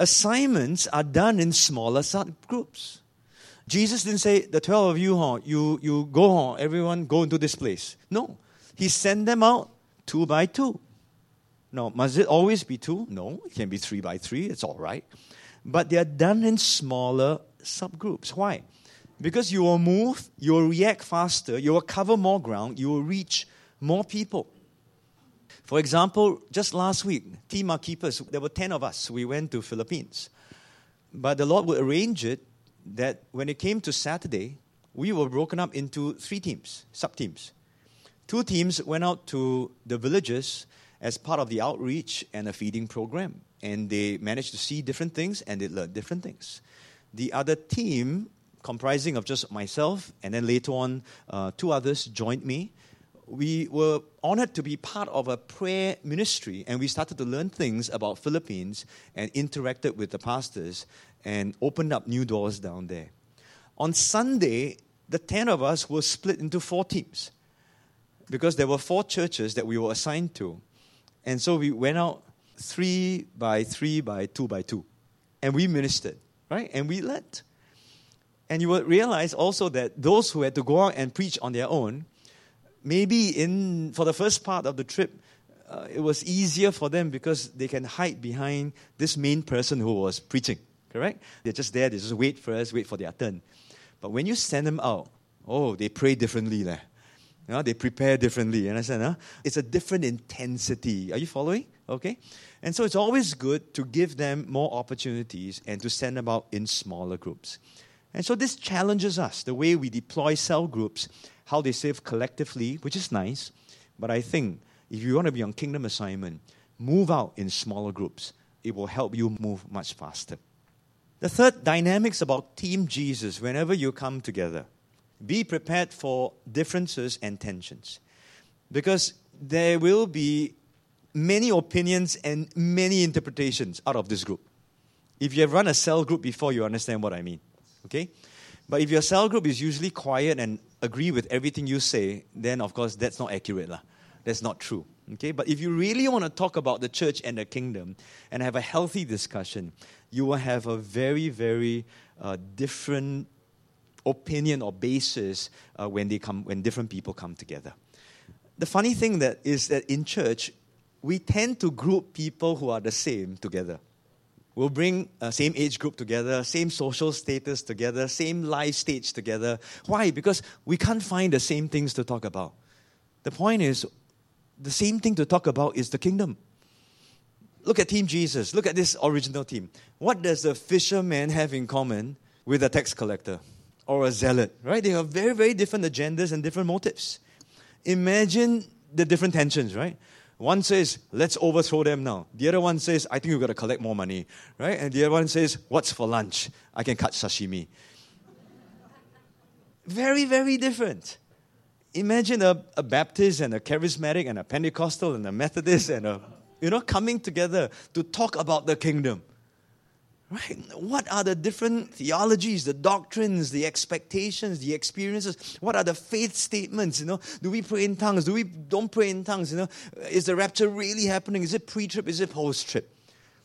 assignments are done in smaller subgroups. Jesus didn't say, the 12 of you, huh, you, you go, huh, everyone go into this place. No. He sent them out two by two. No, must it always be two? No, it can be three by three. It's all right. But they are done in smaller subgroups. Why? Because you will move, you will react faster, you will cover more ground, you will reach more people. For example, just last week, Team Archippus, there were 10 of us. We went to Philippines. But the Lord would arrange it that when it came to Saturday, we were broken up into three teams, sub teams. Two teams went out to the villages as part of the outreach and a feeding program. And they managed to see different things and they learned different things. The other team, comprising of just myself and then later on uh, two others, joined me we were honored to be part of a prayer ministry and we started to learn things about Philippines and interacted with the pastors and opened up new doors down there. On Sunday, the 10 of us were split into four teams because there were four churches that we were assigned to. And so we went out three by three by two by two and we ministered, right? And we led. And you will realize also that those who had to go out and preach on their own maybe in for the first part of the trip, uh, it was easier for them because they can hide behind this main person who was preaching. Correct? They're just there. They just wait for us, wait for their turn. But when you send them out, oh, they pray differently, leh. You know, they prepare differently. You understand? Huh? It's a different intensity. Are you following? Okay? And so it's always good to give them more opportunities and to send them out in smaller groups. And so this challenges us, the way we deploy cell groups how they serve collectively, which is nice. But I think if you want to be on kingdom assignment, move out in smaller groups. It will help you move much faster. The third dynamics about Team Jesus, whenever you come together, be prepared for differences and tensions. Because there will be many opinions and many interpretations out of this group. If you have run a cell group before, you understand what I mean. Okay? But if your cell group is usually quiet and agree with everything you say, then of course that's not accurate. Lah. That's not true. Okay? But if you really want to talk about the church and the kingdom and have a healthy discussion, you will have a very, very uh, different opinion or basis uh, when, they come, when different people come together. The funny thing that is that in church, we tend to group people who are the same together. We'll bring a same age group together, same social status together, same life stage together. Why? Because we can't find the same things to talk about. The point is, the same thing to talk about is the kingdom. Look at Team Jesus. Look at this original team. What does the fisherman have in common with a tax collector or a zealot? Right? They have very, very different agendas and different motives. Imagine the different tensions, right? One says, let's overthrow them now. The other one says, I think we've got to collect more money, right? And the other one says, what's for lunch? I can cut sashimi. very, very different. Imagine a, a Baptist and a charismatic and a Pentecostal and a Methodist and a, you know, coming together to talk about the kingdom. Right? What are the different theologies, the doctrines, the expectations, the experiences? What are the faith statements? You know, do we pray in tongues? Do we don't pray in tongues? You know, is the rapture really happening? Is it pre-trib? Is it post-trib?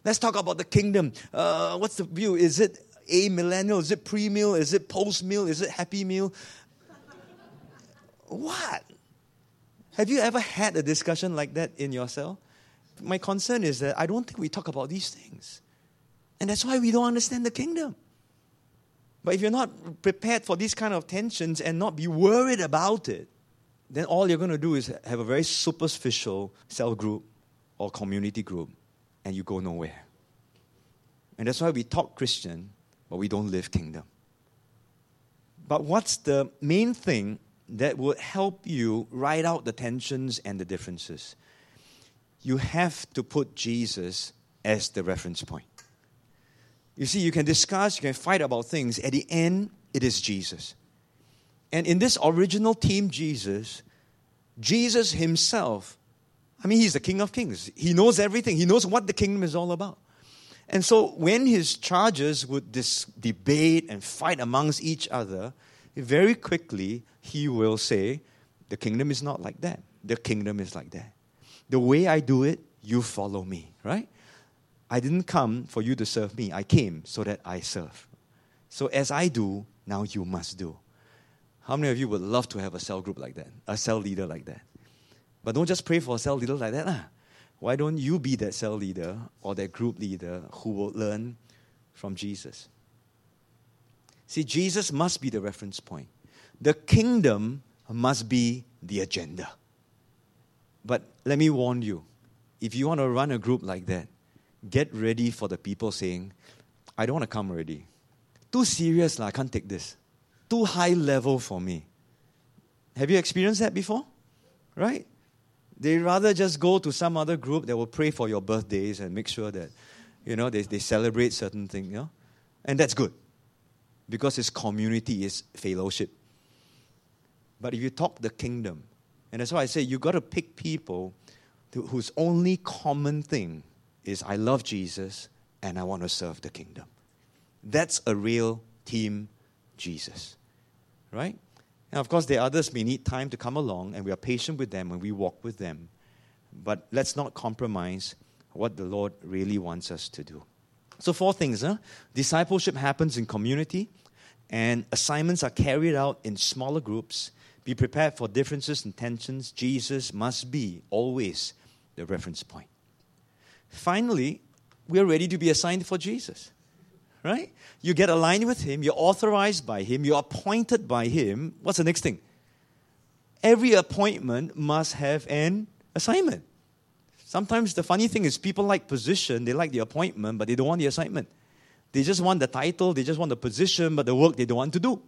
Let's talk about the kingdom. Uh, what's the view? Is it a millennial? Is it pre-meal? Is it post-meal? Is it happy meal? what? Have you ever had a discussion like that in your cell? My concern is that I don't think we talk about these things. And that's why we don't understand the kingdom. But if you're not prepared for these kind of tensions and not be worried about it, then all you're going to do is have a very superficial cell group or community group, and you go nowhere. And that's why we talk Christian, but we don't live kingdom. But what's the main thing that would help you ride out the tensions and the differences? You have to put Jesus as the reference point. You see, you can discuss, you can fight about things. At the end, it is Jesus. And in this original team, Jesus, Jesus himself, I mean, he's the King of Kings. He knows everything, he knows what the kingdom is all about. And so when his charges would dis- debate and fight amongst each other, very quickly he will say, The kingdom is not like that. The kingdom is like that. The way I do it, you follow me, right? I didn't come for you to serve me. I came so that I serve. So as I do, now you must do. How many of you would love to have a cell group like that, a cell leader like that? But don't just pray for a cell leader like that. Lah. Why don't you be that cell leader or that group leader who will learn from Jesus? See, Jesus must be the reference point. The kingdom must be the agenda. But let me warn you if you want to run a group like that, get ready for the people saying, I don't want to come already. Too serious, I can't take this. Too high level for me. Have you experienced that before? Right? They rather just go to some other group that will pray for your birthdays and make sure that, you know, they, they celebrate certain things, you know? And that's good. Because it's community, it's fellowship. But if you talk the kingdom, and that's why I say you got to pick people to, whose only common thing is I love Jesus and I want to serve the kingdom. That's a real team Jesus. Right? And of course, the others may need time to come along, and we are patient with them and we walk with them. But let's not compromise what the Lord really wants us to do. So, four things. Huh? Discipleship happens in community, and assignments are carried out in smaller groups. Be prepared for differences and tensions. Jesus must be always the reference point. Finally, we're ready to be assigned for Jesus. Right? You get aligned with Him, you're authorized by Him, you're appointed by Him. What's the next thing? Every appointment must have an assignment. Sometimes the funny thing is people like position, they like the appointment, but they don't want the assignment. They just want the title, they just want the position, but the work they don't want to do.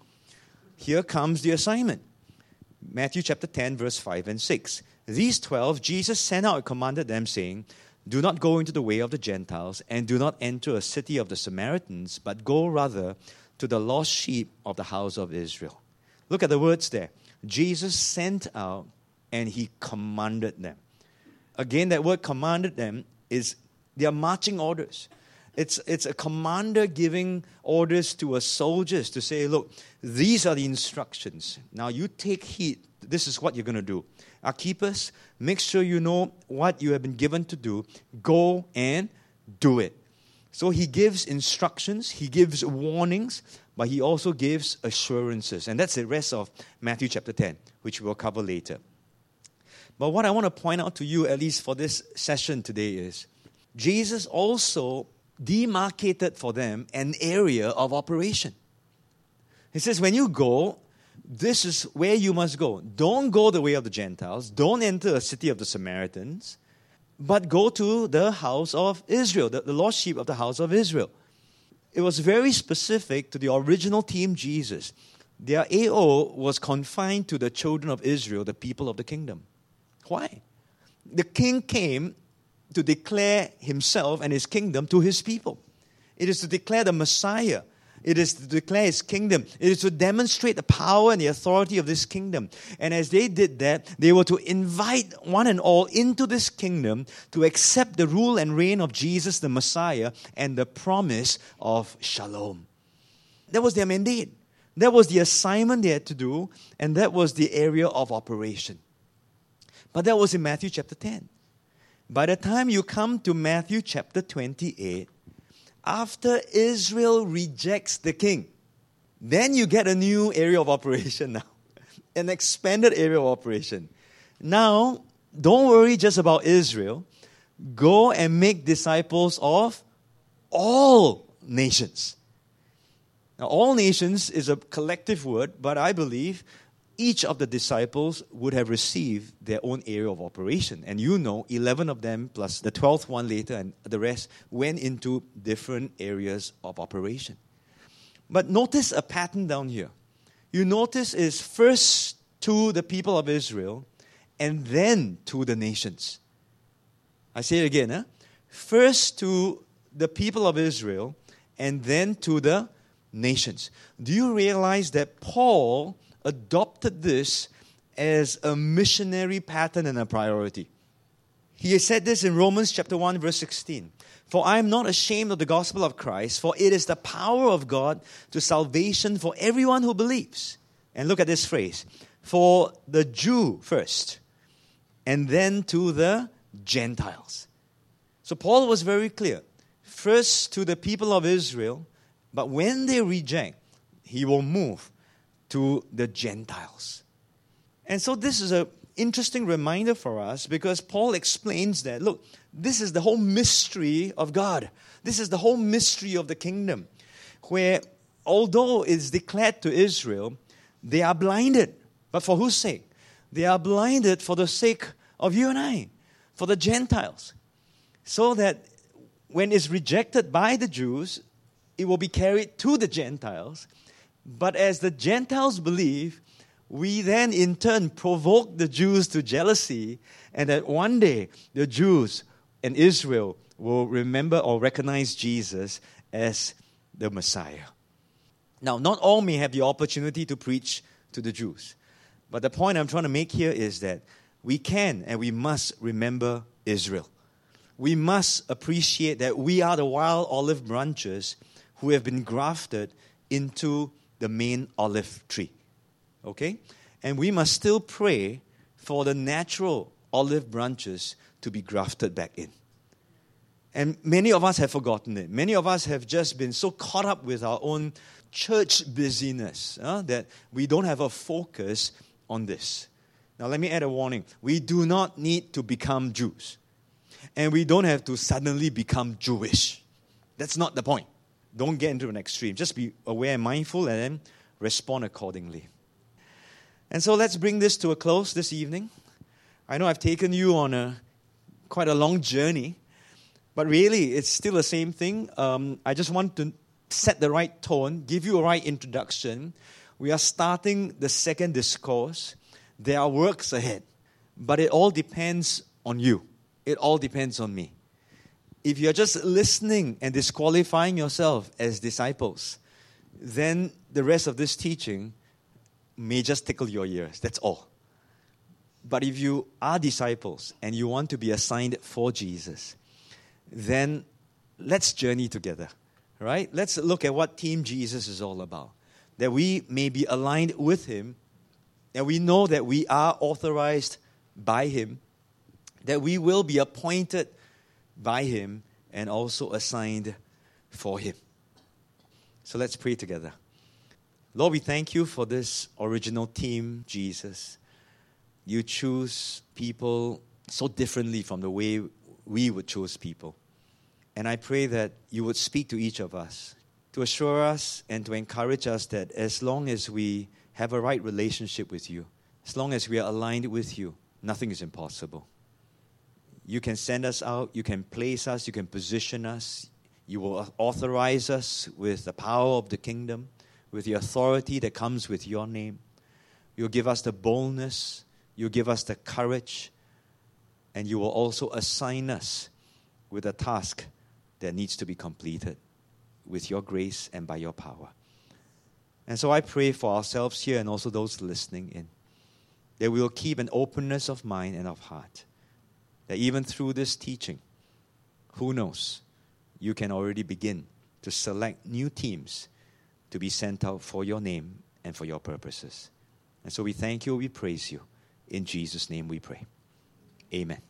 Here comes the assignment. Matthew chapter 10, verse 5 and 6. These 12, Jesus sent out and commanded them, saying, do not go into the way of the Gentiles, and do not enter a city of the Samaritans, but go rather to the lost sheep of the house of Israel. Look at the words there. Jesus sent out and he commanded them. Again, that word commanded them is their marching orders. It's, it's a commander giving orders to a soldiers to say, look, these are the instructions. Now you take heed. This is what you're going to do Archippus, make sure you know what you have been given to do. Go and do it. So he gives instructions, he gives warnings, but he also gives assurances. And that's the rest of Matthew chapter 10, which we'll cover later. But what I want to point out to you, at least for this session today, is Jesus also demarcated for them an area of operation. He says, when you go, this is where you must go. Don't go the way of the Gentiles. Don't enter a city of the Samaritans, but go to the house of Israel, the, the lost sheep of the house of Israel. It was very specific to the original team Jesus. Their AO was confined to the children of Israel, the people of the kingdom. Why? The king came to declare himself and his kingdom to his people. It is to declare the Messiah. It is to declare his kingdom. It is to demonstrate the power and the authority of this kingdom. And as they did that, they were to invite one and all into this kingdom to accept the rule and reign of Jesus the Messiah and the promise of shalom. That was their mandate. That was the assignment they had to do, and that was the area of operation. But that was in Matthew chapter 10. By the time you come to Matthew chapter 28, after Israel rejects the king, then you get a new area of operation now, an expanded area of operation. Now, don't worry just about Israel. Go and make disciples of all nations. Now, all nations is a collective word, but I believe each of the disciples would have received their own area of operation. And you know, 11 of them, plus the 12th one later, and the rest went into different areas of operation. But notice a pattern down here. You notice is first to the people of Israel and then to the nations. I say it again, huh? first to the people of Israel and then to the nations. Do you realize that Paul adopted this as a missionary pattern and a priority? He said this in Romans chapter 1 verse 16. For I am not ashamed of the gospel of Christ, for it is the power of God to salvation for everyone who believes. And look at this phrase for the Jew first, and then to the Gentiles. So Paul was very clear. First to the people of Israel, but when they reject, he will move to the Gentiles. And so this is an interesting reminder for us because Paul explains that look, this is the whole mystery of God. This is the whole mystery of the kingdom, where although it's declared to Israel, they are blinded. But for whose sake? They are blinded for the sake of you and I, for the Gentiles. So that when it's rejected by the Jews, it will be carried to the Gentiles. But as the Gentiles believe, we then in turn provoke the Jews to jealousy, and that one day the Jews and Israel will remember or recognize Jesus as the Messiah. Now, not all may have the opportunity to preach to the Jews, but the point I'm trying to make here is that we can and we must remember Israel. We must appreciate that we are the wild olive branches who have been grafted into the main olive tree. Okay? And we must still pray for the natural olive branches to be grafted back in. And many of us have forgotten it. Many of us have just been so caught up with our own church busyness uh, that we don't have a focus on this. Now, let me add a warning. We do not need to become Jews. And we don't have to suddenly become Jewish. That's not the point. Don't get into an extreme. Just be aware and mindful and then respond accordingly. And so let's bring this to a close this evening. I know I've taken you on a quite a long journey, but really it's still the same thing. Um, I just want to set the right tone, give you a right introduction. We are starting the second discourse. There are works ahead, but it all depends on you. It all depends on me if you're just listening and disqualifying yourself as disciples, then the rest of this teaching may just tickle your ears. That's all. But if you are disciples and you want to be assigned for Jesus, then let's journey together, right? Let's look at what Team Jesus is all about. That we may be aligned with Him, and we know that we are authorized by Him, that we will be appointed by Him and also assigned for Him. So let's pray together. Lord, we thank you for this original team, Jesus. You choose people so differently from the way we would choose people. And I pray that you would speak to each of us to assure us and to encourage us that as long as we have a right relationship with you, as long as we are aligned with you, nothing is impossible. You can send us out, you can place us, you can position us, you will authorize us with the power of the kingdom, with the authority that comes with your name. You'll give us the boldness, you'll give us the courage, And you will also assign us with a task that needs to be completed with your grace and by your power. And so I pray for ourselves here and also those listening in that we will keep an openness of mind and of heart. That even through this teaching, who knows, you can already begin to select new teams to be sent out for your name and for your purposes. And so we thank you, we praise you. In Jesus' name we pray. Amen.